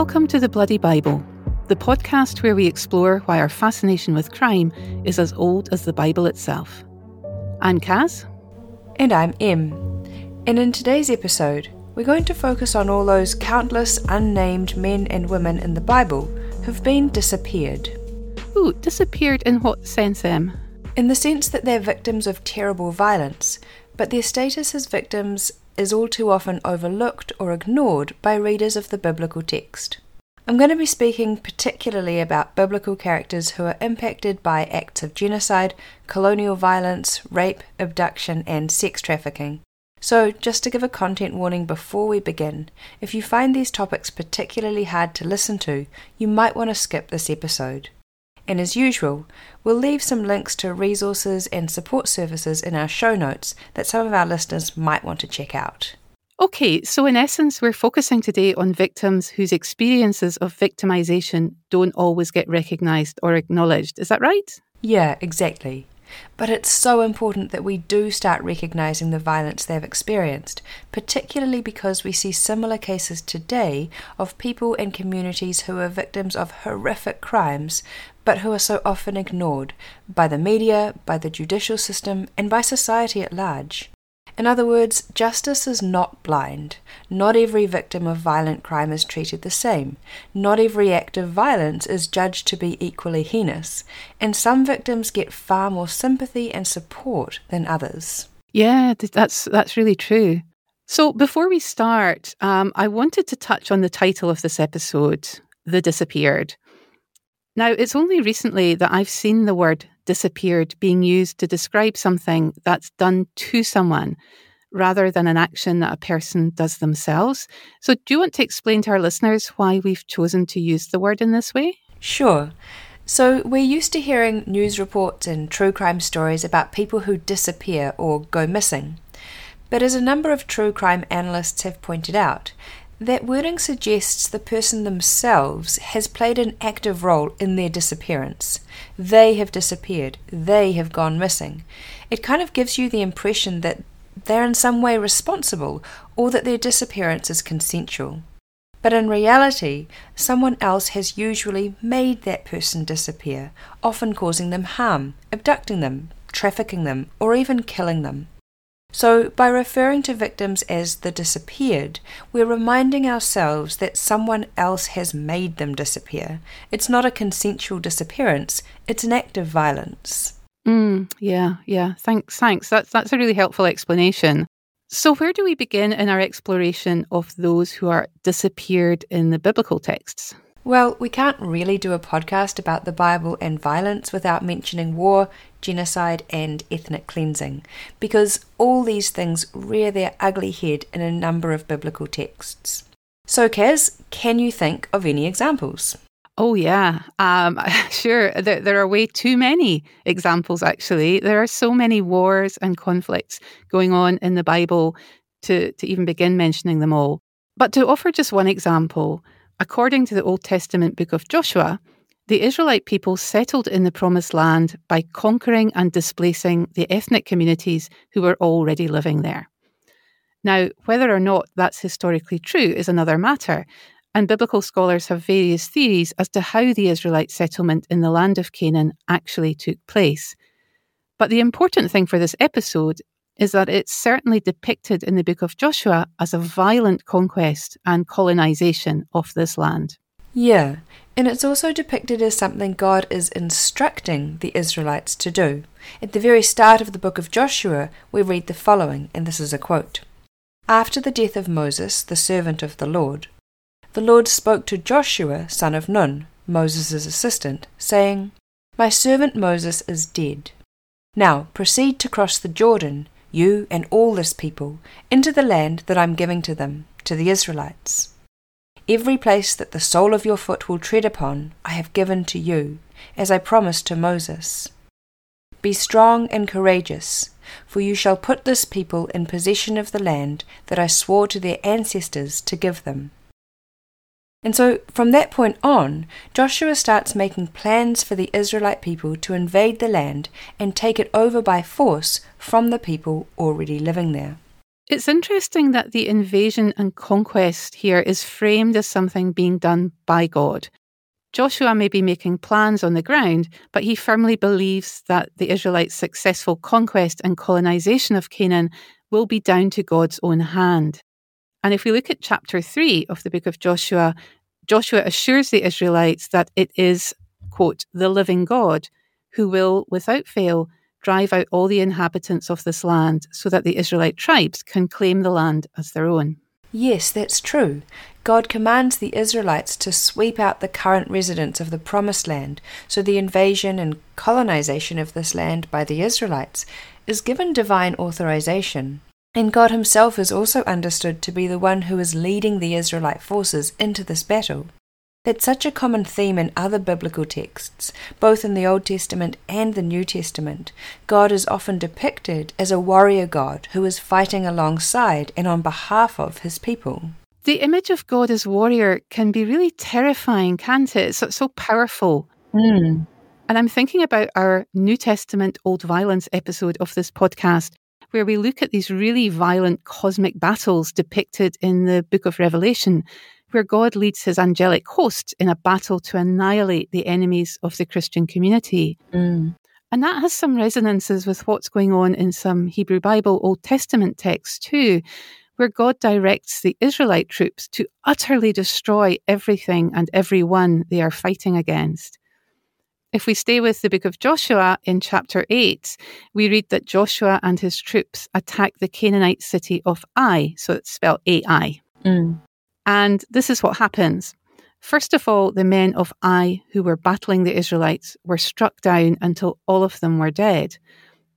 Welcome to the Bloody Bible, the podcast where we explore why our fascination with crime is as old as the Bible itself. I'm Caz. And I'm Em. And in today's episode, we're going to focus on all those countless unnamed men and women in the Bible who've been disappeared. Ooh, disappeared in what sense, Em? In the sense that they're victims of terrible violence, but their status as victims is all too often overlooked or ignored by readers of the biblical text. I'm going to be speaking particularly about biblical characters who are impacted by acts of genocide, colonial violence, rape, abduction, and sex trafficking. So, just to give a content warning before we begin, if you find these topics particularly hard to listen to, you might want to skip this episode. And as usual, we'll leave some links to resources and support services in our show notes that some of our listeners might want to check out. Okay, so in essence, we're focusing today on victims whose experiences of victimization don't always get recognised or acknowledged. Is that right? Yeah, exactly. But it's so important that we do start recognising the violence they've experienced, particularly because we see similar cases today of people and communities who are victims of horrific crimes, but who are so often ignored by the media, by the judicial system, and by society at large. In other words, justice is not blind. Not every victim of violent crime is treated the same. Not every act of violence is judged to be equally heinous. And some victims get far more sympathy and support than others. Yeah, that's that's really true. So before we start, um, I wanted to touch on the title of this episode, "The Disappeared." Now, it's only recently that I've seen the word disappeared being used to describe something that's done to someone rather than an action that a person does themselves. So, do you want to explain to our listeners why we've chosen to use the word in this way? Sure. So, we're used to hearing news reports and true crime stories about people who disappear or go missing. But as a number of true crime analysts have pointed out, that wording suggests the person themselves has played an active role in their disappearance. They have disappeared, they have gone missing. It kind of gives you the impression that they're in some way responsible or that their disappearance is consensual. But in reality, someone else has usually made that person disappear, often causing them harm, abducting them, trafficking them, or even killing them. So, by referring to victims as the disappeared, we're reminding ourselves that someone else has made them disappear. It's not a consensual disappearance, it's an act of violence. Mm, yeah, yeah. Thanks, thanks. That's that's a really helpful explanation. So, where do we begin in our exploration of those who are disappeared in the biblical texts? Well, we can't really do a podcast about the Bible and violence without mentioning war, genocide, and ethnic cleansing, because all these things rear their ugly head in a number of biblical texts. So, Caz, can you think of any examples? Oh, yeah. Um, sure. There, there are way too many examples, actually. There are so many wars and conflicts going on in the Bible to, to even begin mentioning them all. But to offer just one example, According to the Old Testament book of Joshua, the Israelite people settled in the Promised Land by conquering and displacing the ethnic communities who were already living there. Now, whether or not that's historically true is another matter, and biblical scholars have various theories as to how the Israelite settlement in the land of Canaan actually took place. But the important thing for this episode is that it's certainly depicted in the book of Joshua as a violent conquest and colonization of this land. Yeah, and it's also depicted as something God is instructing the Israelites to do. At the very start of the book of Joshua, we read the following, and this is a quote After the death of Moses, the servant of the Lord, the Lord spoke to Joshua, son of Nun, Moses' assistant, saying, My servant Moses is dead. Now proceed to cross the Jordan you and all this people, into the land that I'm giving to them, to the Israelites. Every place that the sole of your foot will tread upon, I have given to you, as I promised to Moses. Be strong and courageous, for you shall put this people in possession of the land that I swore to their ancestors to give them. And so from that point on, Joshua starts making plans for the Israelite people to invade the land and take it over by force from the people already living there. It's interesting that the invasion and conquest here is framed as something being done by God. Joshua may be making plans on the ground, but he firmly believes that the Israelites' successful conquest and colonization of Canaan will be down to God's own hand. And if we look at chapter 3 of the book of Joshua, Joshua assures the Israelites that it is, quote, the living God who will, without fail, drive out all the inhabitants of this land so that the Israelite tribes can claim the land as their own. Yes, that's true. God commands the Israelites to sweep out the current residents of the Promised Land, so the invasion and colonization of this land by the Israelites is given divine authorization. And God Himself is also understood to be the one who is leading the Israelite forces into this battle. That's such a common theme in other biblical texts, both in the Old Testament and the New Testament. God is often depicted as a warrior God who is fighting alongside and on behalf of his people. The image of God as warrior can be really terrifying, can't it? It's so, so powerful. Mm. And I'm thinking about our New Testament Old Violence episode of this podcast, where we look at these really violent cosmic battles depicted in the book of Revelation where God leads his angelic host in a battle to annihilate the enemies of the Christian community. Mm. And that has some resonances with what's going on in some Hebrew Bible Old Testament texts too, where God directs the Israelite troops to utterly destroy everything and everyone they are fighting against. If we stay with the book of Joshua in chapter 8, we read that Joshua and his troops attack the Canaanite city of Ai, so it's spelled A I. Mm. And this is what happens. First of all, the men of Ai who were battling the Israelites were struck down until all of them were dead.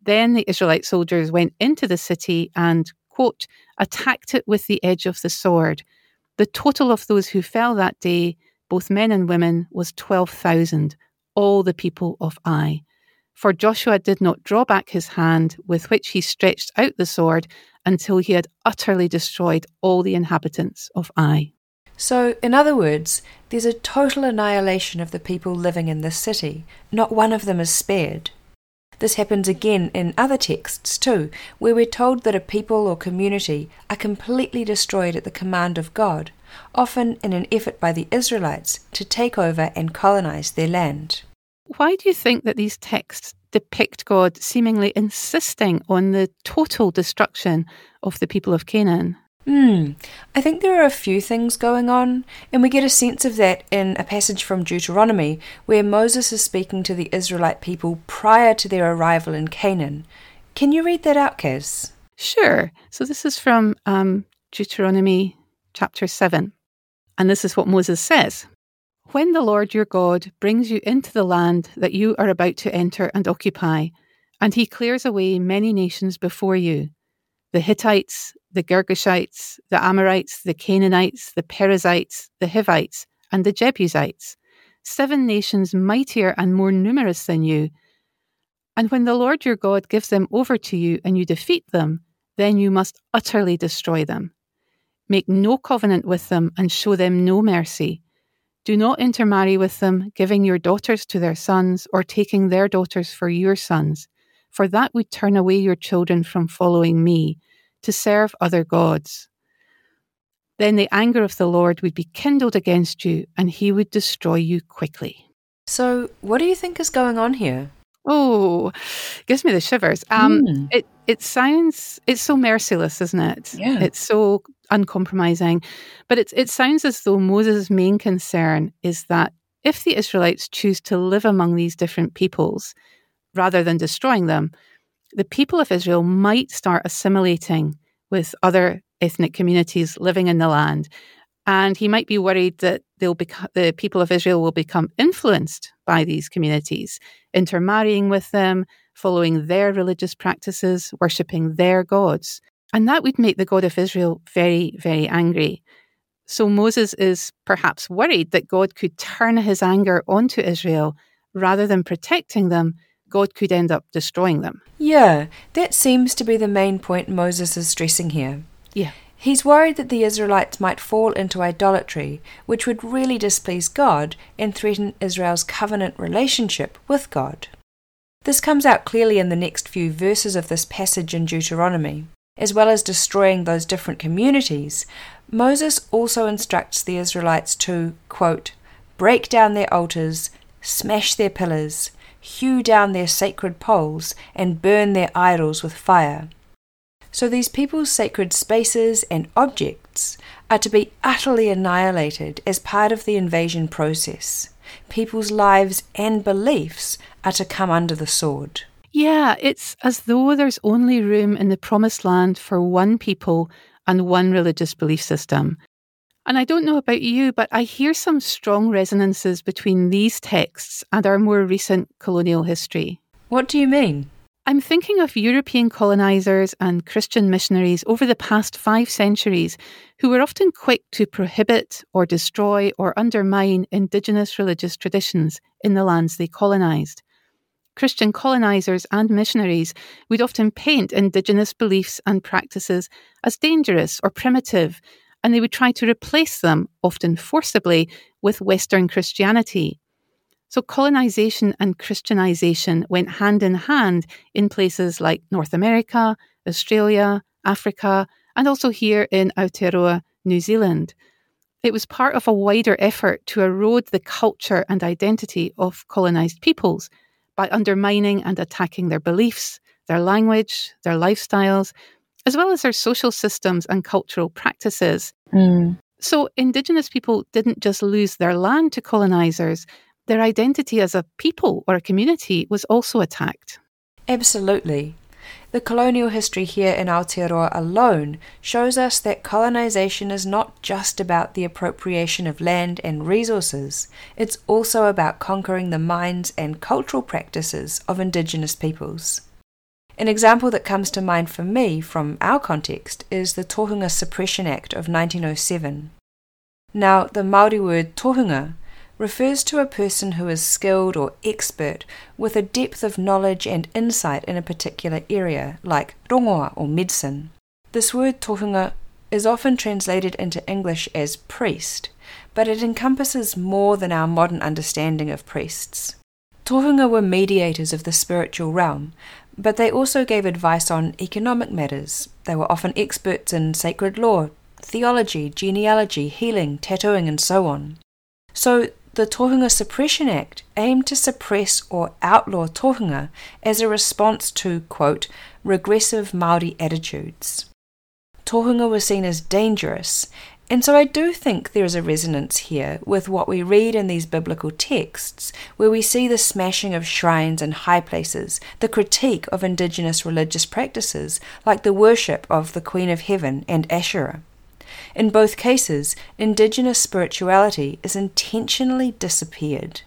Then the Israelite soldiers went into the city and, quote, attacked it with the edge of the sword. The total of those who fell that day, both men and women, was 12,000, all the people of Ai. For Joshua did not draw back his hand with which he stretched out the sword until he had utterly destroyed all the inhabitants of Ai. So, in other words, there's a total annihilation of the people living in this city. Not one of them is spared. This happens again in other texts too, where we're told that a people or community are completely destroyed at the command of God, often in an effort by the Israelites to take over and colonize their land. Why do you think that these texts depict God seemingly insisting on the total destruction of the people of Canaan? Hmm, I think there are a few things going on, and we get a sense of that in a passage from Deuteronomy where Moses is speaking to the Israelite people prior to their arrival in Canaan. Can you read that out, Caz? Sure. So this is from um, Deuteronomy chapter 7. And this is what Moses says when the Lord your God brings you into the land that you are about to enter and occupy, and he clears away many nations before you the Hittites, the Girgashites, the Amorites, the Canaanites, the Perizzites, the Hivites, and the Jebusites, seven nations mightier and more numerous than you. And when the Lord your God gives them over to you and you defeat them, then you must utterly destroy them. Make no covenant with them and show them no mercy do not intermarry with them, giving your daughters to their sons, or taking their daughters for your sons, for that would turn away your children from following me, to serve other gods. Then the anger of the Lord would be kindled against you, and he would destroy you quickly. So, what do you think is going on here? Oh, gives me the shivers. Um, mm. It it sounds it's so merciless, isn't it? Yeah. It's so uncompromising. But it, it sounds as though Moses' main concern is that if the Israelites choose to live among these different peoples rather than destroying them, the people of Israel might start assimilating with other ethnic communities living in the land. And he might be worried that they'll beco- the people of Israel will become influenced by these communities, intermarrying with them, following their religious practices, worshipping their gods. And that would make the God of Israel very, very angry. So Moses is perhaps worried that God could turn his anger onto Israel rather than protecting them. God could end up destroying them. Yeah, that seems to be the main point Moses is stressing here. Yeah. He's worried that the Israelites might fall into idolatry, which would really displease God and threaten Israel's covenant relationship with God. This comes out clearly in the next few verses of this passage in Deuteronomy. as well as destroying those different communities, Moses also instructs the Israelites to, quote, break down their altars, smash their pillars, hew down their sacred poles, and burn their idols with fire. So these people's sacred spaces and objects are to be utterly annihilated as part of the invasion process. People's lives and beliefs are to come under the sword. Yeah, it's as though there's only room in the promised land for one people and one religious belief system. And I don't know about you, but I hear some strong resonances between these texts and our more recent colonial history. What do you mean? I'm thinking of European colonisers and Christian missionaries over the past five centuries who were often quick to prohibit or destroy or undermine indigenous religious traditions in the lands they colonised. Christian colonisers and missionaries would often paint indigenous beliefs and practices as dangerous or primitive, and they would try to replace them, often forcibly, with Western Christianity. So colonisation and Christianization went hand in hand in places like North America, Australia, Africa, and also here in Aotearoa, New Zealand. It was part of a wider effort to erode the culture and identity of colonised peoples by undermining and attacking their beliefs, their language, their lifestyles, as well as their social systems and cultural practices. Mm. So, Indigenous people didn't just lose their land to colonisers, their identity as a people or a community was also attacked. Absolutely. The colonial history here in Aotearoa alone shows us that colonization is not just about the appropriation of land and resources, it's also about conquering the minds and cultural practices of indigenous peoples. An example that comes to mind for me from our context is the Tohunga Suppression Act of 1907. Now, the Maori word tohunga refers to a person who is skilled or expert with a depth of knowledge and insight in a particular area, like rongoa or medicine. This word tohunga is often translated into English as priest, but it encompasses more than our modern understanding of priests. Tohunga were mediators of the spiritual realm, but they also gave advice on economic matters. They were often experts in sacred law, theology, genealogy, healing, tattooing, and so on. So the Tohunga Suppression Act aimed to suppress or outlaw tohunga as a response to, quote, regressive Maori attitudes. Tohunga was seen as dangerous, and so I do think there is a resonance here with what we read in these biblical texts, where we see the smashing of shrines and high places, the critique of indigenous religious practices, like the worship of the Queen of Heaven and Asherah. In both cases, Indigenous spirituality is intentionally disappeared.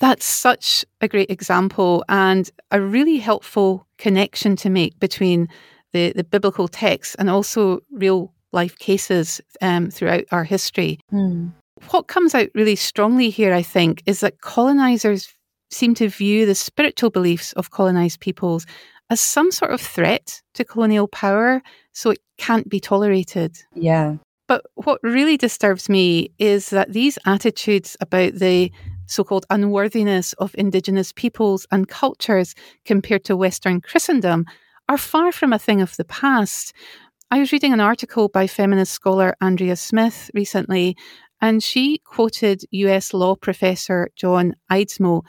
That's such a great example and a really helpful connection to make between the, the biblical text and also real life cases um, throughout our history. Mm. What comes out really strongly here, I think, is that colonizers seem to view the spiritual beliefs of colonized peoples as some sort of threat to colonial power, so it can't be tolerated. Yeah. But what really disturbs me is that these attitudes about the so called unworthiness of Indigenous peoples and cultures compared to Western Christendom are far from a thing of the past. I was reading an article by feminist scholar Andrea Smith recently, and she quoted US law professor John Eidsmoe,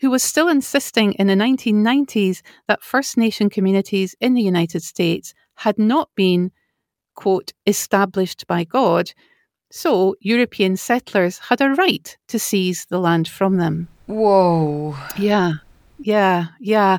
who was still insisting in the 1990s that First Nation communities in the United States had not been quote, established by God. So European settlers had a right to seize the land from them. Whoa. Yeah. Yeah, yeah.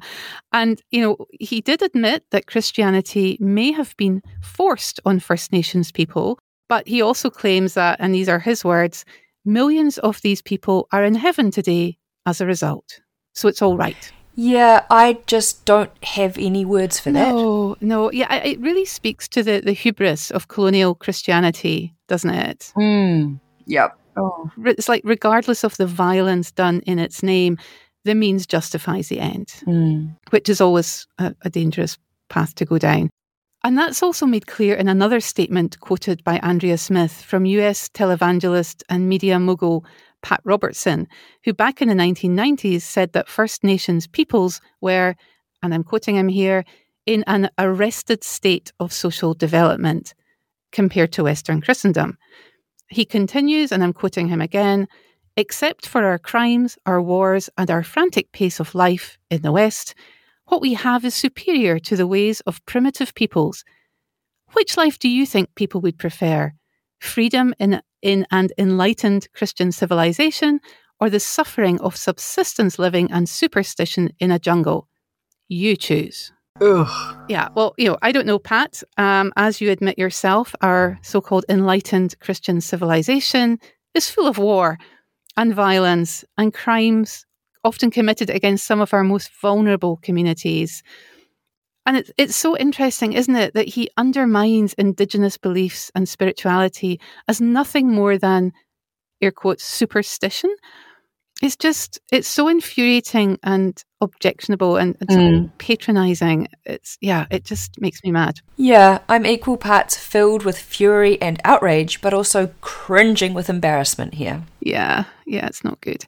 And, you know, he did admit that Christianity may have been forced on First Nations people, but he also claims that, and these are his words, millions of these people are in heaven today as a result. So it's all right. Yeah, I just don't have any words for that. No, no. Yeah, it really speaks to the, the hubris of colonial Christianity, doesn't it? Mm, yep. Oh. It's like, regardless of the violence done in its name, the means justifies the end, mm. which is always a, a dangerous path to go down. And that's also made clear in another statement quoted by Andrea Smith from US televangelist and media mogul Pat Robertson, who back in the 1990s said that First Nations peoples were, and I'm quoting him here, in an arrested state of social development compared to Western Christendom. He continues, and I'm quoting him again except for our crimes, our wars, and our frantic pace of life in the West, what we have is superior to the ways of primitive peoples. Which life do you think people would prefer? Freedom in, in an enlightened Christian civilization, or the suffering of subsistence living and superstition in a jungle? You choose. Ugh. Yeah, well, you know, I don't know, Pat. Um, as you admit yourself, our so called enlightened Christian civilization is full of war and violence and crimes often committed against some of our most vulnerable communities. And it's, it's so interesting, isn't it, that he undermines Indigenous beliefs and spirituality as nothing more than, air quotes, superstition? It's just it's so infuriating and objectionable and, and mm. patronizing. It's yeah it just makes me mad. Yeah i'm equal parts filled with fury and outrage but also cringing with embarrassment here. Yeah yeah it's not good.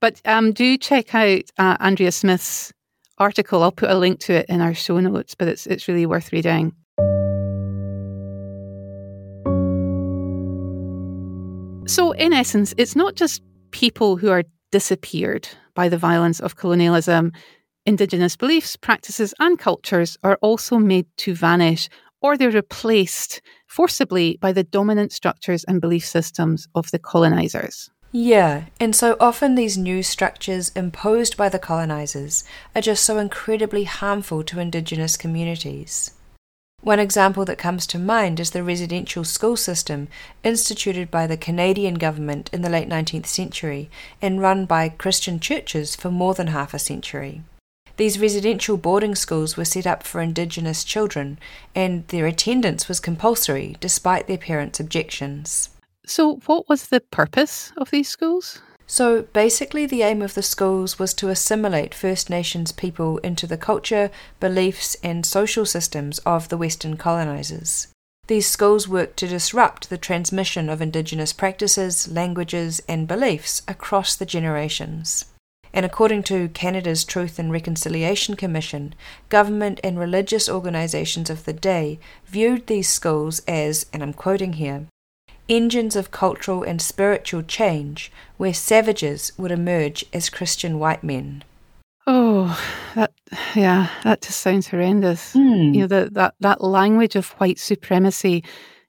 But um do check out uh, andrea smith's article. I'll put a link to it in our show notes but it's it's really worth reading. So in essence it's not just people who are disappeared by the violence of colonialism, Indigenous beliefs, practices, and cultures are also made to vanish or they're replaced forcibly by the dominant structures and belief systems of the colonizers. Yeah, and so often these new structures imposed by the colonizers are just so incredibly harmful to Indigenous communities. One example that comes to mind is the residential school system instituted by the Canadian government in the late 19th century and run by Christian churches for more than half a century. These residential boarding schools were set up for Indigenous children, and their attendance was compulsory despite their parents' objections. So, what was the purpose of these schools? So basically, the aim of the schools was to assimilate First Nations people into the culture, beliefs, and social systems of the Western colonizers. These schools worked to disrupt the transmission of Indigenous practices, languages, and beliefs across the generations. And according to Canada's Truth and Reconciliation Commission, government and religious organizations of the day viewed these schools as, and I'm quoting here, engines of cultural and spiritual change where savages would emerge as Christian white men. Oh, that yeah, that just sounds horrendous. Mm. You know, that that that language of white supremacy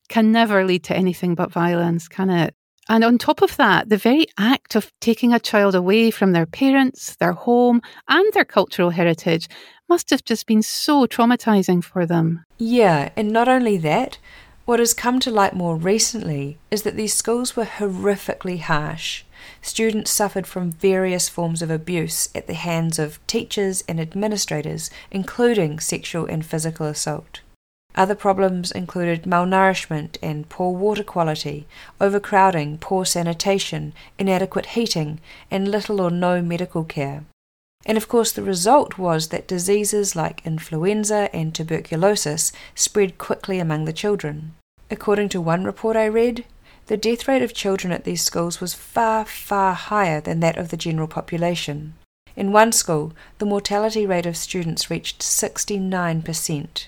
can never lead to anything but violence, can it? And on top of that, the very act of taking a child away from their parents, their home, and their cultural heritage must have just been so traumatizing for them. Yeah, and not only that, what has come to light more recently is that these schools were horrifically harsh. Students suffered from various forms of abuse at the hands of teachers and administrators, including sexual and physical assault. Other problems included malnourishment and poor water quality, overcrowding, poor sanitation, inadequate heating, and little or no medical care. And of course, the result was that diseases like influenza and tuberculosis spread quickly among the children. According to one report I read, the death rate of children at these schools was far, far higher than that of the general population. In one school, the mortality rate of students reached 69%.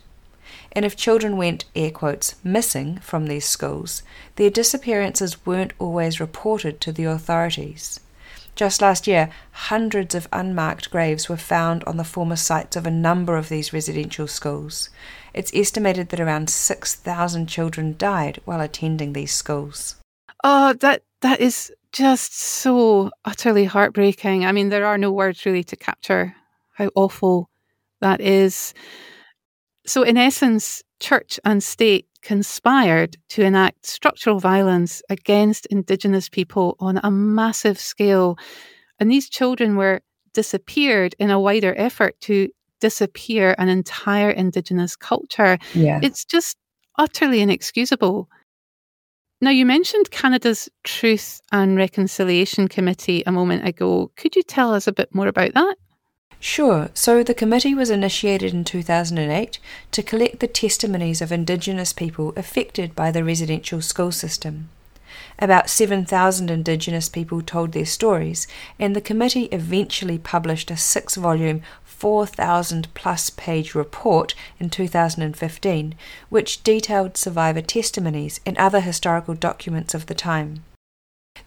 And if children went, air quotes, missing from these schools, their disappearances weren't always reported to the authorities. Just last year, hundreds of unmarked graves were found on the former sites of a number of these residential schools. It's estimated that around 6,000 children died while attending these schools. Oh, that that is just so utterly heartbreaking. I mean, there are no words really to capture how awful that is. So, in essence, church and state conspired to enact structural violence against Indigenous people on a massive scale. And these children were disappeared in a wider effort to disappear an entire Indigenous culture. Yeah. It's just utterly inexcusable. Now, you mentioned Canada's Truth and Reconciliation Committee a moment ago. Could you tell us a bit more about that? Sure. So the committee was initiated in 2008 to collect the testimonies of Indigenous people affected by the residential school system. About 7,000 Indigenous people told their stories, and the committee eventually published a six volume, 4,000 plus page report in 2015, which detailed survivor testimonies and other historical documents of the time.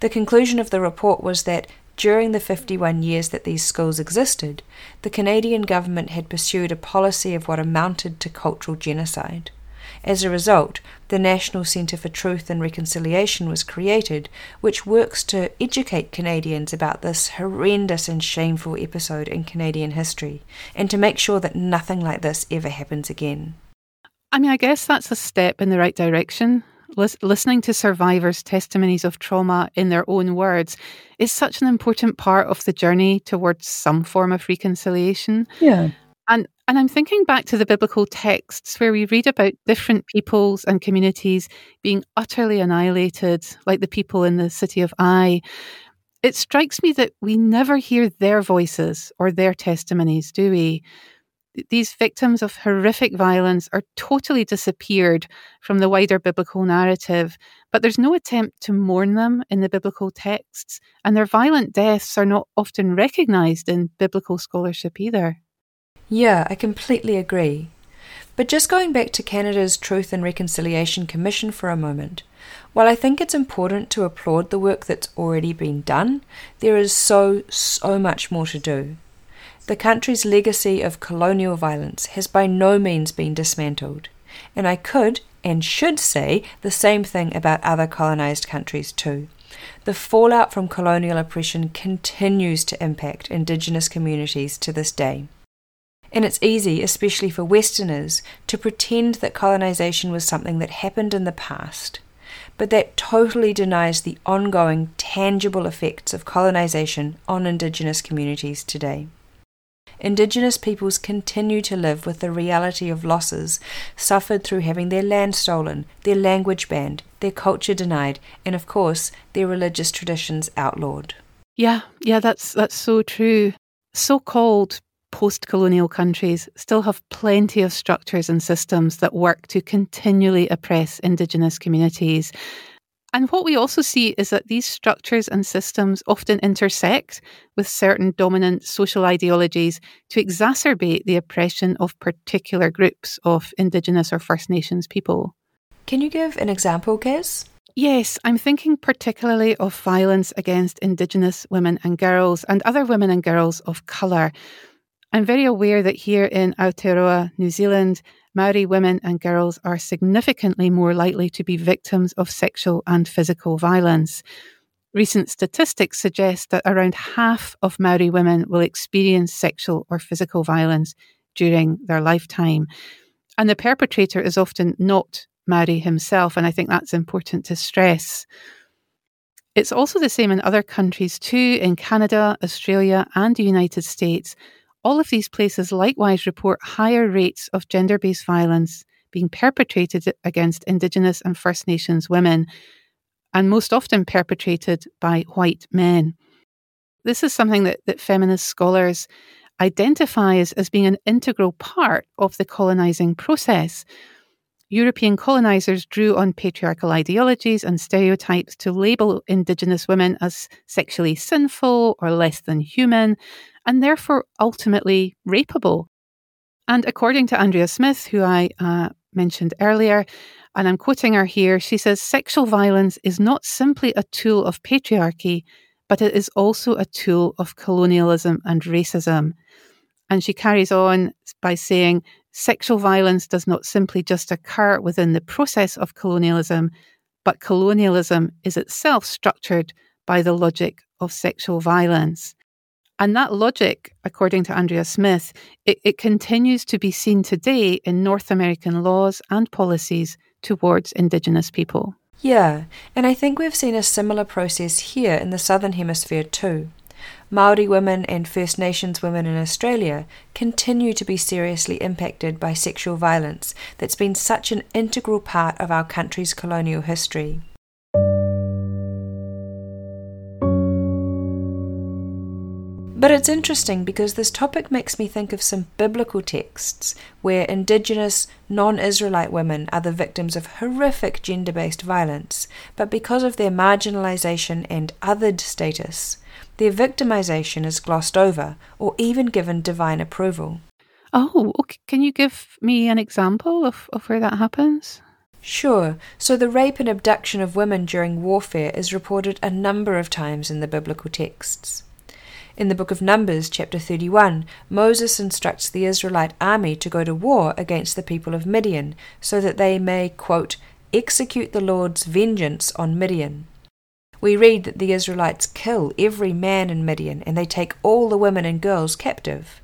The conclusion of the report was that during the 51 years that these schools existed, the Canadian government had pursued a policy of what amounted to cultural genocide. As a result, the National Centre for Truth and Reconciliation was created, which works to educate Canadians about this horrendous and shameful episode in Canadian history, and to make sure that nothing like this ever happens again. I mean, I guess that's a step in the right direction. Lis- listening to survivors' testimonies of trauma in their own words is such an important part of the journey towards some form of reconciliation. Yeah. And and I'm thinking back to the biblical texts where we read about different peoples and communities being utterly annihilated, like the people in the city of Ai. It strikes me that we never hear their voices or their testimonies, do we? These victims of horrific violence are totally disappeared from the wider biblical narrative, but there's no attempt to mourn them in the biblical texts, and their violent deaths are not often recognized in biblical scholarship either. Yeah, I completely agree. But just going back to Canada's Truth and Reconciliation Commission for a moment, while I think it's important to applaud the work that's already been done, there is so, so much more to do. The country's legacy of colonial violence has by no means been dismantled, and I could and should say the same thing about other colonized countries too. The fallout from colonial oppression continues to impact Indigenous communities to this day. And it's easy, especially for Westerners, to pretend that colonization was something that happened in the past. But that totally denies the ongoing, tangible effects of colonization on Indigenous communities today. Indigenous peoples continue to live with the reality of losses suffered through having their land stolen, their language banned, their culture denied, and of course, their religious traditions outlawed. Yeah, yeah, that's that's so true. So-called post colonial countries still have plenty of structures and systems that work to continually oppress Indigenous communities. And what we also see is that these structures and systems often intersect with certain dominant social ideologies to exacerbate the oppression of particular groups of Indigenous or First Nations people. Can you give an example, Caz? Yes, I'm thinking particularly of violence against Indigenous women and girls and other women and girls of colour. I'm very aware that here in Aotearoa, New Zealand, Maori women and girls are significantly more likely to be victims of sexual and physical violence. Recent statistics suggest that around half of Maori women will experience sexual or physical violence during their lifetime. And the perpetrator is often not Maori himself, and I think that's important to stress. It's also the same in other countries too, in Canada, Australia, and the United States. All of these places likewise report higher rates of gender based violence being perpetrated against Indigenous and First Nations women, and most often perpetrated by white men. This is something that, that feminist scholars identify as, as being an integral part of the colonising process. European colonisers drew on patriarchal ideologies and stereotypes to label Indigenous women as sexually sinful or less than human, and therefore ultimately rapeable. And according to Andrea Smith, who I uh, mentioned earlier, and I'm quoting her here, she says sexual violence is not simply a tool of patriarchy, but it is also a tool of colonialism and racism. And she carries on by saying sexual violence does not simply just occur within the process of colonialism, but colonialism is itself structured by the logic of sexual violence. And that logic, according to Andrea Smith, it, it, continues to be seen today in North American laws and policies towards Indigenous people. Yeah, and I think we've seen a similar process here in the Southern Hemisphere too. Maori women and First Nations women in Australia continue to be seriously impacted by sexual violence that's been such an integral part of our country's colonial history. But it's interesting because this topic makes me think of some biblical texts where indigenous, non Israelite women are the victims of horrific gender based violence, but because of their marginalization and othered status, their victimization is glossed over or even given divine approval. Oh, okay. can you give me an example of, of where that happens? Sure. So the rape and abduction of women during warfare is reported a number of times in the biblical texts. In the book of Numbers, chapter 31, Moses instructs the Israelite army to go to war against the people of Midian so that they may, quote, execute the Lord's vengeance on Midian. We read that the Israelites kill every man in Midian and they take all the women and girls captive.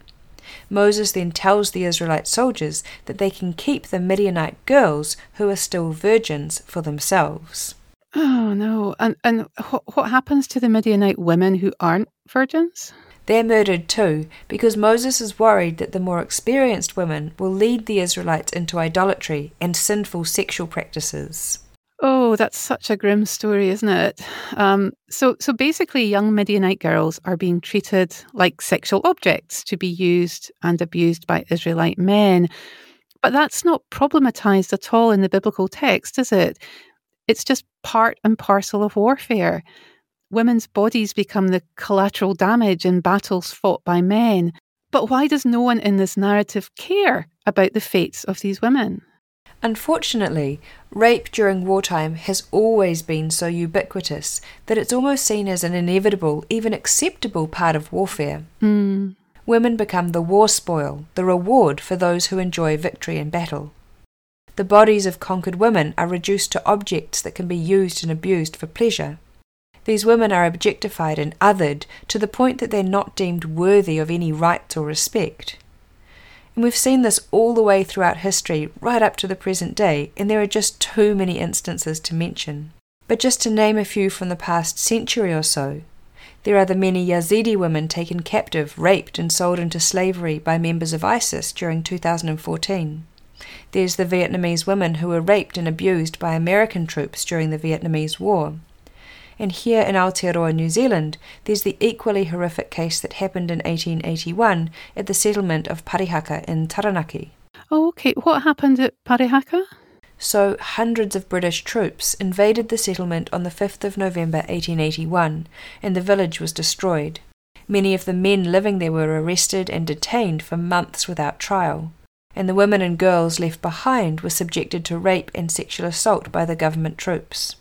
Moses then tells the Israelite soldiers that they can keep the Midianite girls who are still virgins for themselves. Oh no! And and what what happens to the Midianite women who aren't virgins? They're murdered too, because Moses is worried that the more experienced women will lead the Israelites into idolatry and sinful sexual practices. Oh, that's such a grim story, isn't it? Um, so, so basically, young Midianite girls are being treated like sexual objects to be used and abused by Israelite men. But that's not problematized at all in the biblical text, is it? It's just part and parcel of warfare. Women's bodies become the collateral damage in battles fought by men. But why does no one in this narrative care about the fates of these women? Unfortunately, rape during wartime has always been so ubiquitous that it's almost seen as an inevitable, even acceptable part of warfare. Mm. Women become the war spoil, the reward for those who enjoy victory in battle. The bodies of conquered women are reduced to objects that can be used and abused for pleasure. These women are objectified and othered to the point that they're not deemed worthy of any rights or respect. And we've seen this all the way throughout history, right up to the present day, and there are just too many instances to mention. But just to name a few from the past century or so, there are the many Yazidi women taken captive, raped, and sold into slavery by members of ISIS during 2014. There's the Vietnamese women who were raped and abused by American troops during the Vietnamese War. And here in Aotearoa, New Zealand, there's the equally horrific case that happened in 1881 at the settlement of Parihaka in Taranaki. Oh, okay. What happened at Parihaka? So, hundreds of British troops invaded the settlement on the 5th of November 1881, and the village was destroyed. Many of the men living there were arrested and detained for months without trial and the women and girls left behind were subjected to rape and sexual assault by the government troops.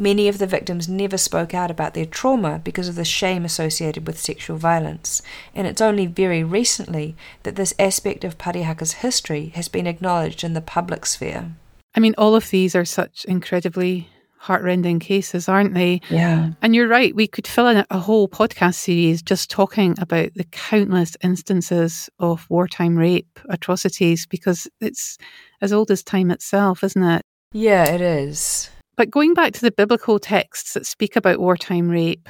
Many of the victims never spoke out about their trauma because of the shame associated with sexual violence, and it's only very recently that this aspect of Parihaka's history has been acknowledged in the public sphere. I mean, all of these are such incredibly heartrending cases, aren't they? Yeah. And you're right, we could fill in a whole podcast series just talking about the countless instances of wartime rape atrocities because it's as old as time itself, isn't it? Yeah, it is. But going back to the biblical texts that speak about wartime rape,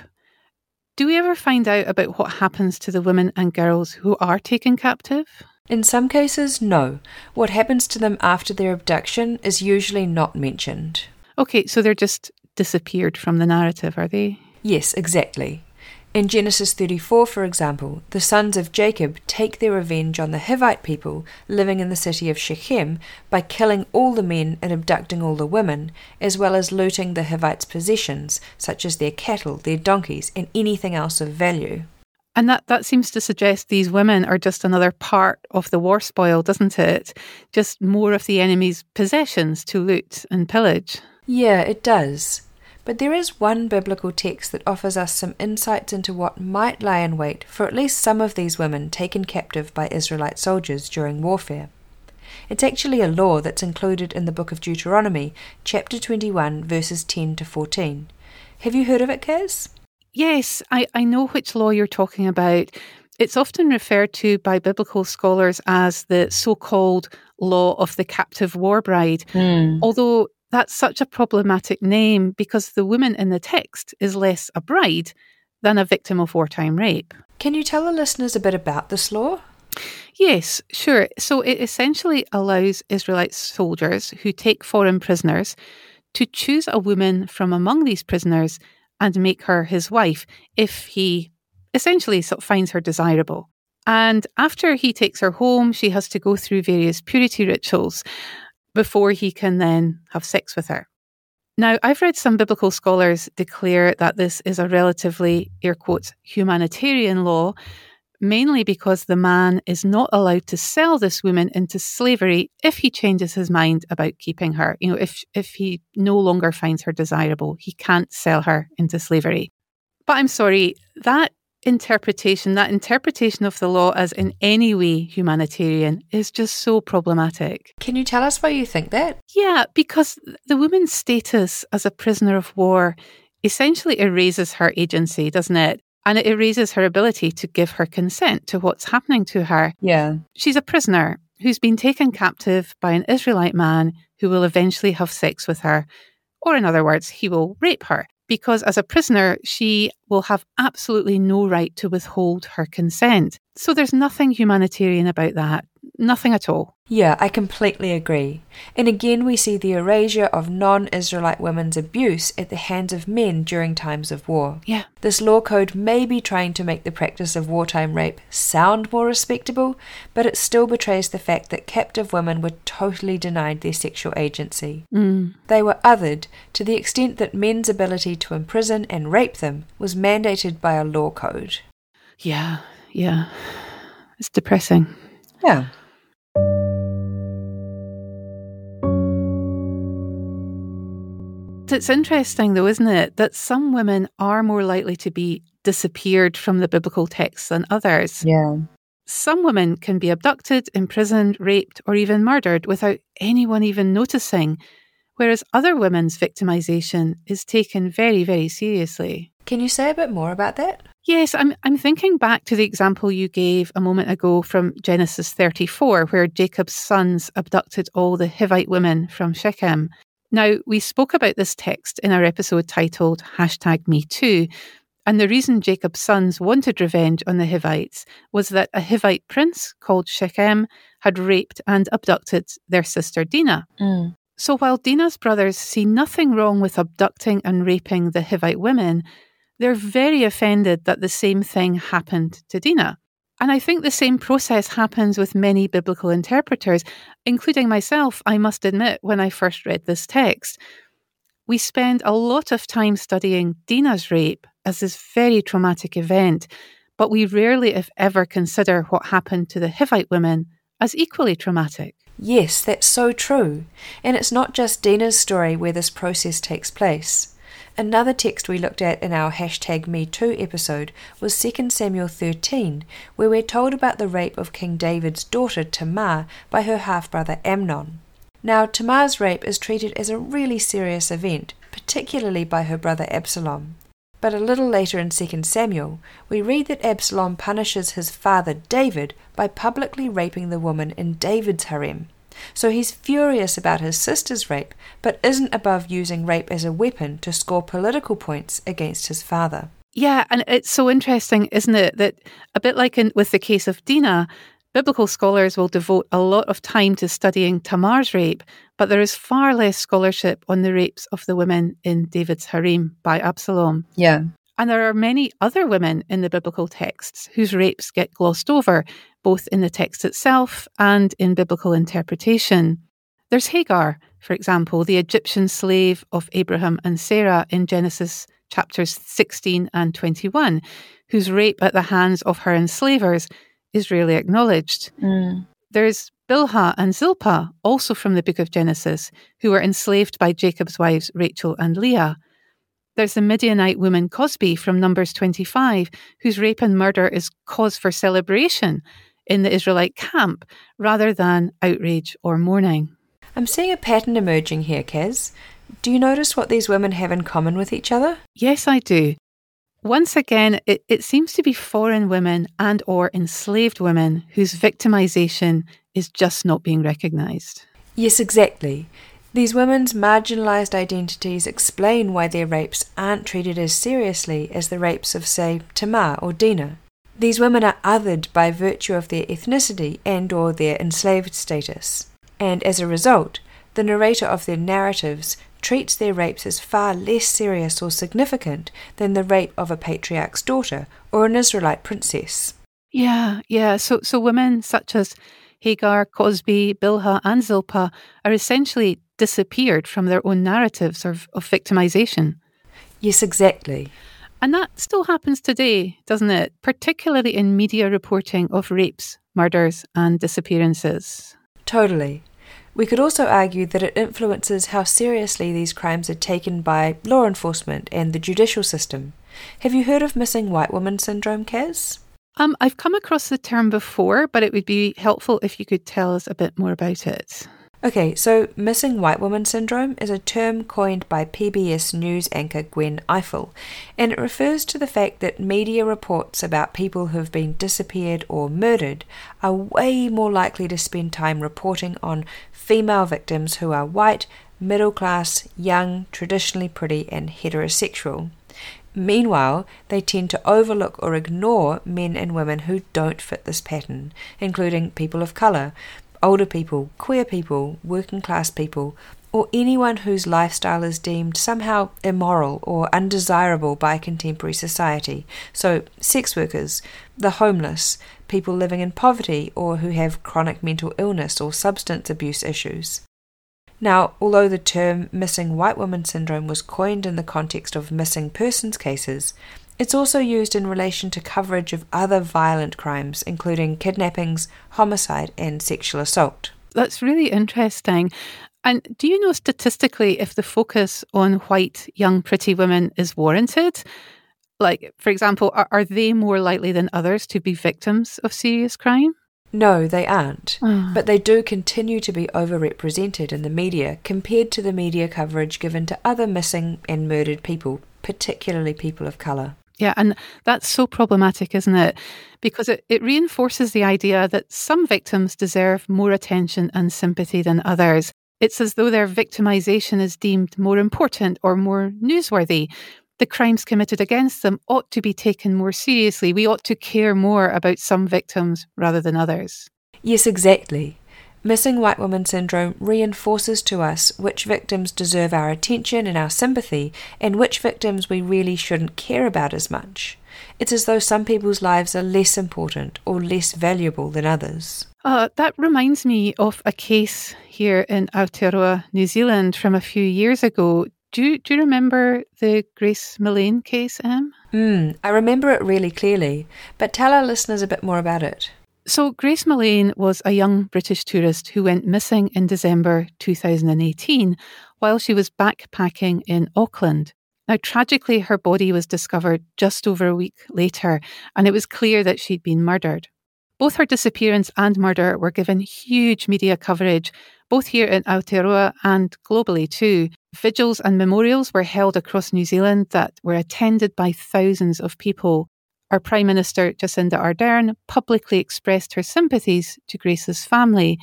do we ever find out about what happens to the women and girls who are taken captive? In some cases, no. What happens to them after their abduction is usually not mentioned. Okay, so they're just disappeared from the narrative, are they? Yes, exactly. In Genesis 34, for example, the sons of Jacob take their revenge on the Hivite people living in the city of Shechem by killing all the men and abducting all the women, as well as looting the Hivites' possessions, such as their cattle, their donkeys, and anything else of value. And that, that seems to suggest these women are just another part of the war spoil, doesn't it? Just more of the enemy's possessions to loot and pillage. Yeah, it does. But there is one biblical text that offers us some insights into what might lie in wait for at least some of these women taken captive by Israelite soldiers during warfare. It's actually a law that's included in the book of Deuteronomy, chapter 21, verses 10 to 14. Have you heard of it, Caz? Yes, I, I know which law you're talking about. It's often referred to by biblical scholars as the so called law of the captive war bride, mm. although that's such a problematic name because the woman in the text is less a bride than a victim of wartime rape. Can you tell the listeners a bit about this law? Yes, sure. So it essentially allows Israelite soldiers who take foreign prisoners to choose a woman from among these prisoners and make her his wife if he essentially sort of finds her desirable. And after he takes her home, she has to go through various purity rituals before he can then have sex with her. Now, I've read some biblical scholars declare that this is a relatively, air quotes, humanitarian law, mainly because the man is not allowed to sell this woman into slavery if he changes his mind about keeping her. You know, if, if he no longer finds her desirable, he can't sell her into slavery. But I'm sorry, that interpretation, that interpretation of the law as in any way humanitarian, is just so problematic. Can you tell us why you think that? Yeah, because the woman's status as a prisoner of war essentially erases her agency, doesn't it? And it erases her ability to give her consent to what's happening to her. Yeah. She's a prisoner who's been taken captive by an Israelite man who will eventually have sex with her. Or, in other words, he will rape her because as a prisoner, she will have absolutely no right to withhold her consent. So there's nothing humanitarian about that. Nothing at all. Yeah, I completely agree. And again, we see the erasure of non Israelite women's abuse at the hands of men during times of war. Yeah. This law code may be trying to make the practice of wartime rape sound more respectable, but it still betrays the fact that captive women were totally denied their sexual agency. Mm. They were othered to the extent that men's ability to imprison and rape them was mandated by a law code. Yeah, yeah. It's depressing. Yeah. It's interesting, though, isn't it, that some women are more likely to be disappeared from the biblical texts than others. Yeah. Some women can be abducted, imprisoned, raped, or even murdered without anyone even noticing, whereas other women's victimization is taken very, very seriously. Can you say a bit more about that? Yes, I'm, I'm thinking back to the example you gave a moment ago from Genesis 34, where Jacob's sons abducted all the Hivite women from Shechem. Now, we spoke about this text in our episode titled hashtag Me Too, and the reason Jacob's sons wanted revenge on the Hivites was that a Hivite prince called Shechem had raped and abducted their sister Dinah. Mm. So while Dinah's brothers see nothing wrong with abducting and raping the Hivite women, they're very offended that the same thing happened to Dinah. And I think the same process happens with many biblical interpreters, including myself, I must admit, when I first read this text. We spend a lot of time studying Dinah's rape as this very traumatic event, but we rarely, if ever, consider what happened to the Hivite women as equally traumatic. Yes, that's so true. And it's not just Dinah's story where this process takes place. Another text we looked at in our hashtag MeToo episode was 2 Samuel 13, where we're told about the rape of King David's daughter Tamar by her half brother Amnon. Now, Tamar's rape is treated as a really serious event, particularly by her brother Absalom. But a little later in 2 Samuel, we read that Absalom punishes his father David by publicly raping the woman in David's harem. So he's furious about his sister's rape, but isn't above using rape as a weapon to score political points against his father. Yeah, and it's so interesting, isn't it, that a bit like in, with the case of Dinah, biblical scholars will devote a lot of time to studying Tamar's rape, but there is far less scholarship on the rapes of the women in David's harem by Absalom. Yeah. And there are many other women in the biblical texts whose rapes get glossed over, both in the text itself and in biblical interpretation. There's Hagar, for example, the Egyptian slave of Abraham and Sarah in Genesis chapters 16 and 21, whose rape at the hands of her enslavers is rarely acknowledged. Mm. There's Bilhah and Zilpah, also from the book of Genesis, who were enslaved by Jacob's wives Rachel and Leah. There's the Midianite woman Cosbi from Numbers 25, whose rape and murder is cause for celebration in the Israelite camp rather than outrage or mourning. I'm seeing a pattern emerging here, Caz. Do you notice what these women have in common with each other? Yes, I do. Once again, it, it seems to be foreign women and or enslaved women whose victimization is just not being recognized. Yes, exactly. These women's marginalized identities explain why their rapes aren't treated as seriously as the rapes of, say, Tamar or Dinah. These women are othered by virtue of their ethnicity and or their enslaved status. And as a result, the narrator of their narratives treats their rapes as far less serious or significant than the rape of a patriarch's daughter or an Israelite princess. Yeah, yeah. So, so women such as Hagar, Cosbi, Bilhah, and Zilpah are essentially disappeared from their own narratives of, of victimization. Yes, exactly. And that still happens today, doesn't it? Particularly in media reporting of rapes, murders, and disappearances. Totally. We could also argue that it influences how seriously these crimes are taken by law enforcement and the judicial system. Have you heard of missing white woman syndrome, Caz? Um, I've come across the term before, but it would be helpful if you could tell us a bit more about it. Okay, so missing white woman syndrome is a term coined by PBS news anchor Gwen Ifill, and it refers to the fact that media reports about people who have been disappeared or murdered are way more likely to spend time reporting on female victims who are white, middle class, young, traditionally pretty, and heterosexual. Meanwhile, they tend to overlook or ignore men and women who don't fit this pattern, including people of colour, older people, queer people, working class people, or anyone whose lifestyle is deemed somehow immoral or undesirable by contemporary society. So, sex workers, the homeless, people living in poverty or who have chronic mental illness or substance abuse issues. Now, although the term missing white woman syndrome was coined in the context of missing persons cases, it's also used in relation to coverage of other violent crimes, including kidnappings, homicide, and sexual assault. That's really interesting. And do you know statistically if the focus on white, young, pretty women is warranted? Like, for example, are, are they more likely than others to be victims of serious crime? No, they aren't. Oh. But they do continue to be overrepresented in the media compared to the media coverage given to other missing and murdered people, particularly people of colour. Yeah, and that's so problematic, isn't it? Because it, it reinforces the idea that some victims deserve more attention and sympathy than others. It's as though their victimization is deemed more important or more newsworthy. The crimes committed against them ought to be taken more seriously. We ought to care more about some victims rather than others. Yes, exactly. Missing white woman syndrome reinforces to us which victims deserve our attention and our sympathy, and which victims we really shouldn't care about as much. It's as though some people's lives are less important or less valuable than others. Uh, that reminds me of a case here in Aotearoa, New Zealand, from a few years ago. Do you, do you remember the Grace Millane case, Em? Mm, I remember it really clearly, but tell our listeners a bit more about it. So, Grace Millane was a young British tourist who went missing in December 2018 while she was backpacking in Auckland. Now, tragically, her body was discovered just over a week later, and it was clear that she'd been murdered. Both her disappearance and murder were given huge media coverage, both here in Aotearoa and globally too. Vigils and memorials were held across New Zealand that were attended by thousands of people. Our Prime Minister Jacinda Ardern publicly expressed her sympathies to Grace's family,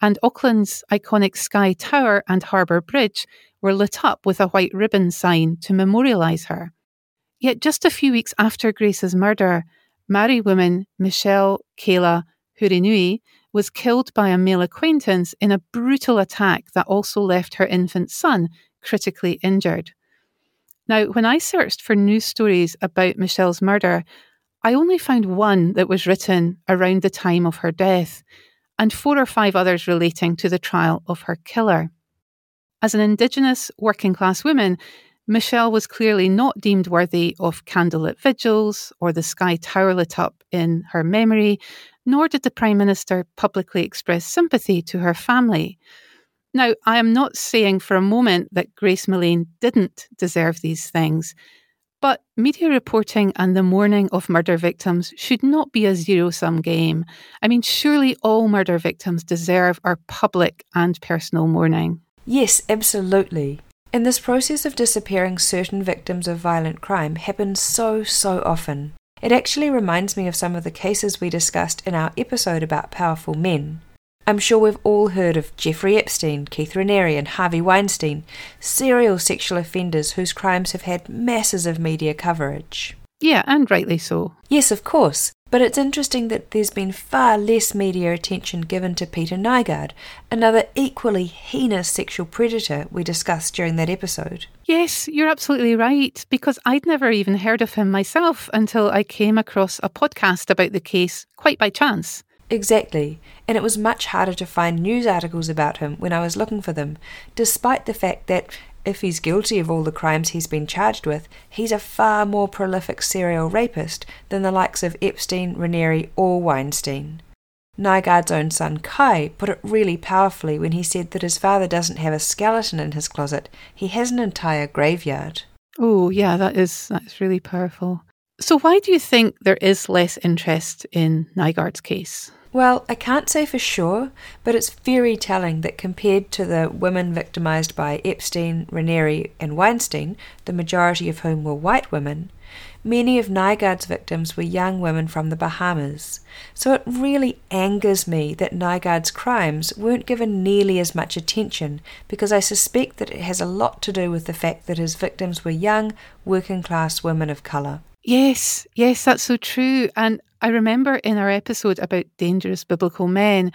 and Auckland's iconic Sky Tower and Harbour Bridge were lit up with a white ribbon sign to memorialise her. Yet just a few weeks after Grace's murder, Maori woman Michelle Kayla Hurinui was killed by a male acquaintance in a brutal attack that also left her infant son critically injured. Now, when I searched for news stories about Michelle's murder, I only found one that was written around the time of her death, and four or five others relating to the trial of her killer. As an Indigenous working class woman, Michelle was clearly not deemed worthy of candlelit vigils or the sky tower lit up in her memory, nor did the Prime Minister publicly express sympathy to her family. Now, I am not saying for a moment that Grace Millane didn't deserve these things, but media reporting and the mourning of murder victims should not be a zero sum game. I mean, surely all murder victims deserve our public and personal mourning. Yes, absolutely. And this process of disappearing certain victims of violent crime happens so, so often. It actually reminds me of some of the cases we discussed in our episode about powerful men. I'm sure we've all heard of Jeffrey Epstein, Keith Raniere, and Harvey Weinstein, serial sexual offenders whose crimes have had masses of media coverage. Yeah, and rightly so. Yes, of course. But it's interesting that there's been far less media attention given to Peter Nygard, another equally heinous sexual predator we discussed during that episode. Yes, you're absolutely right, because I'd never even heard of him myself until I came across a podcast about the case quite by chance. Exactly, and it was much harder to find news articles about him when I was looking for them, despite the fact that if he's guilty of all the crimes he's been charged with, he's a far more prolific serial rapist than the likes of Epstein, Raniere, or Weinstein. Nygard's own son Kai put it really powerfully when he said that his father doesn't have a skeleton in his closet, he has an entire graveyard. Oh, yeah, that is that's really powerful. So why do you think there is less interest in Nygard's case? Well, I can't say for sure, but it's very telling that compared to the women victimized by Epstein, Raniere, and Weinstein, the majority of whom were white women, many of Nygard's victims were young women from the Bahamas. So it really angers me that Nygard's crimes weren't given nearly as much attention because I suspect that it has a lot to do with the fact that his victims were young, working class women of colour. Yes, yes, that's so true. And I remember in our episode about dangerous biblical men,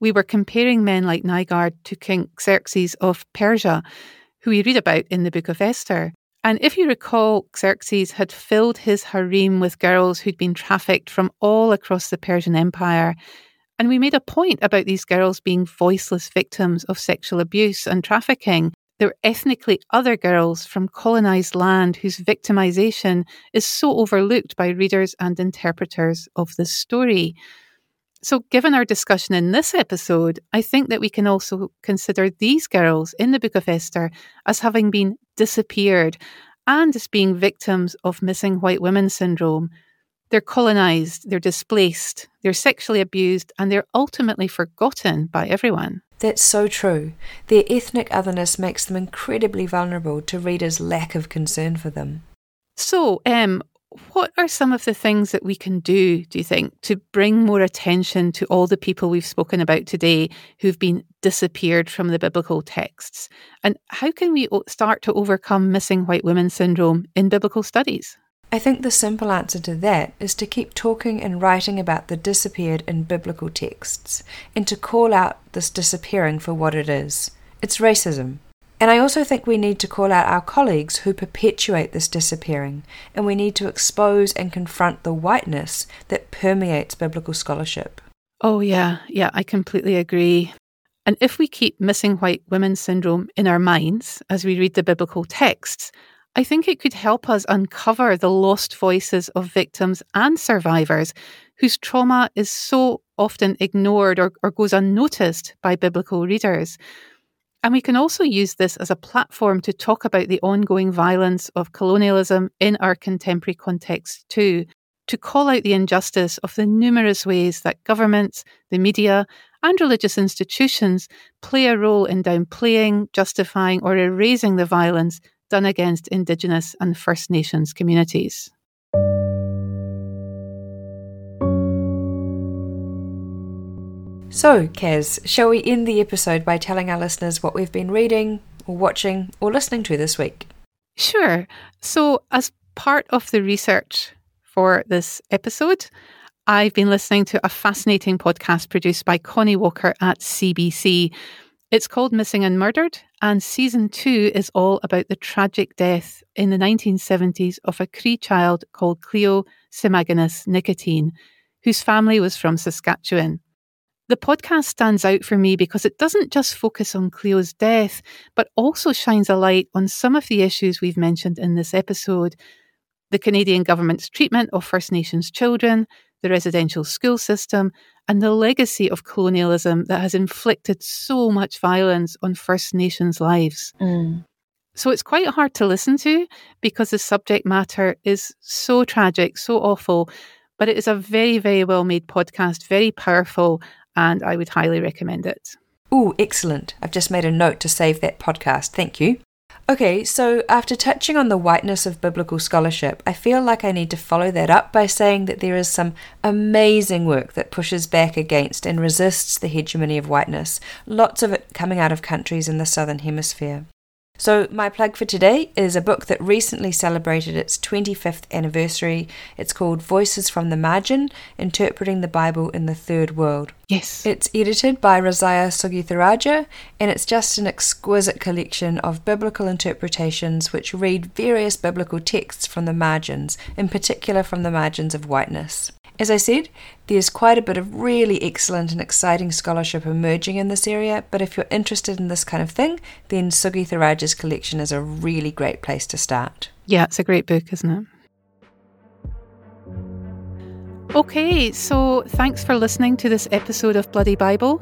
we were comparing men like Nygard to King Xerxes of Persia, who we read about in the book of Esther. And if you recall, Xerxes had filled his harem with girls who'd been trafficked from all across the Persian Empire. And we made a point about these girls being voiceless victims of sexual abuse and trafficking. They're ethnically other girls from colonized land whose victimization is so overlooked by readers and interpreters of the story. So, given our discussion in this episode, I think that we can also consider these girls in the Book of Esther as having been disappeared and as being victims of missing white women syndrome. They're colonized, they're displaced, they're sexually abused, and they're ultimately forgotten by everyone. That's so true. Their ethnic otherness makes them incredibly vulnerable to readers' lack of concern for them. So, um, what are some of the things that we can do, do you think, to bring more attention to all the people we've spoken about today who've been disappeared from the biblical texts? And how can we start to overcome missing white women syndrome in biblical studies? I think the simple answer to that is to keep talking and writing about the disappeared in biblical texts, and to call out this disappearing for what it is. It's racism. And I also think we need to call out our colleagues who perpetuate this disappearing, and we need to expose and confront the whiteness that permeates biblical scholarship. Oh, yeah, yeah, I completely agree. And if we keep missing white women syndrome in our minds as we read the biblical texts, I think it could help us uncover the lost voices of victims and survivors whose trauma is so often ignored or, or goes unnoticed by biblical readers. And we can also use this as a platform to talk about the ongoing violence of colonialism in our contemporary context too, to call out the injustice of the numerous ways that governments, the media, and religious institutions play a role in downplaying, justifying, or erasing the violence done against Indigenous and First Nations communities. So, Caz, shall we end the episode by telling our listeners what we've been reading, or watching, or listening to this week? Sure. So, as part of the research for this episode, I've been listening to a fascinating podcast produced by Connie Walker at CBC it's called Missing and Murdered, and season two is all about the tragic death in the 1970s of a Cree child called Cleo Semaganis Nicotine, whose family was from Saskatchewan. The podcast stands out for me because it doesn't just focus on Cleo's death, but also shines a light on some of the issues we've mentioned in this episode the Canadian government's treatment of First Nations children, the residential school system, and the legacy of colonialism that has inflicted so much violence on First Nations lives. Mm. So it's quite hard to listen to because the subject matter is so tragic, so awful, but it is a very, very well made podcast, very powerful, and I would highly recommend it. Oh, excellent. I've just made a note to save that podcast. Thank you. Okay, so after touching on the whiteness of biblical scholarship, I feel like I need to follow that up by saying that there is some amazing work that pushes back against and resists the hegemony of whiteness, lots of it coming out of countries in the Southern Hemisphere. So, my plug for today is a book that recently celebrated its 25th anniversary. It's called Voices from the Margin Interpreting the Bible in the Third World. Yes. It's edited by Rasiah Sugirtharajah, and it's just an exquisite collection of biblical interpretations which read various biblical texts from the margins, in particular from the margins of whiteness. As I said, there's quite a bit of really excellent and exciting scholarship emerging in this area, but if you're interested in this kind of thing, then Sugi Sugirtharajah's collection is a really great place to start. Yeah, it's a great book, isn't it? Okay, so thanks for listening to this episode of Bloody Bible.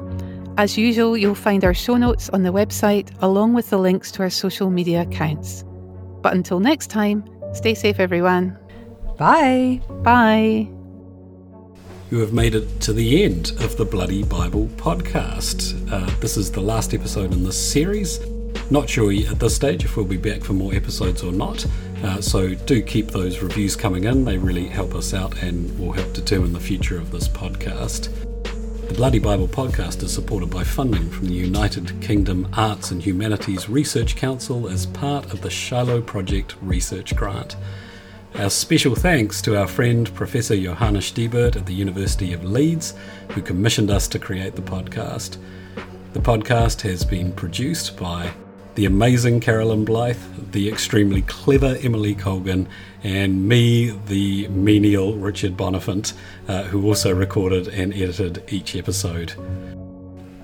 As usual, you'll find our show notes on the website along with the links to our social media accounts. But until next time, stay safe, everyone. Bye. Bye. You have made it to the end of the Bloody Bible podcast. Uh, this is the last episode in this series. Not sure at this stage if we'll be back for more episodes or not, uh, so do keep those reviews coming in. They really help us out and will help determine the future of this podcast. The Bloody Bible podcast is supported by funding from the United Kingdom Arts and Humanities Research Council as part of the Shiloh Project Research Grant. Our special thanks to our friend Professor Johanna Stiebert at the University of Leeds, who commissioned us to create the podcast. The podcast has been produced by the amazing Carolyn Blyth, the extremely clever Emily Colgan, and me, the menial Richard Bonifant, uh, who also recorded and edited each episode.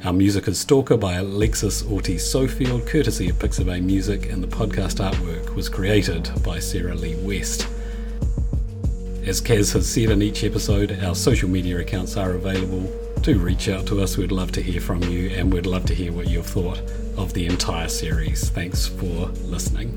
Our music is Stalker by Alexis Ortiz Sofield, courtesy of Pixabay Music, and the podcast artwork was created by Sarah Lea West. As Caz has said in each episode, our social media accounts are available. Do reach out to us, we'd love to hear from you, and we'd love to hear what you've thought of the entire series. Thanks for listening.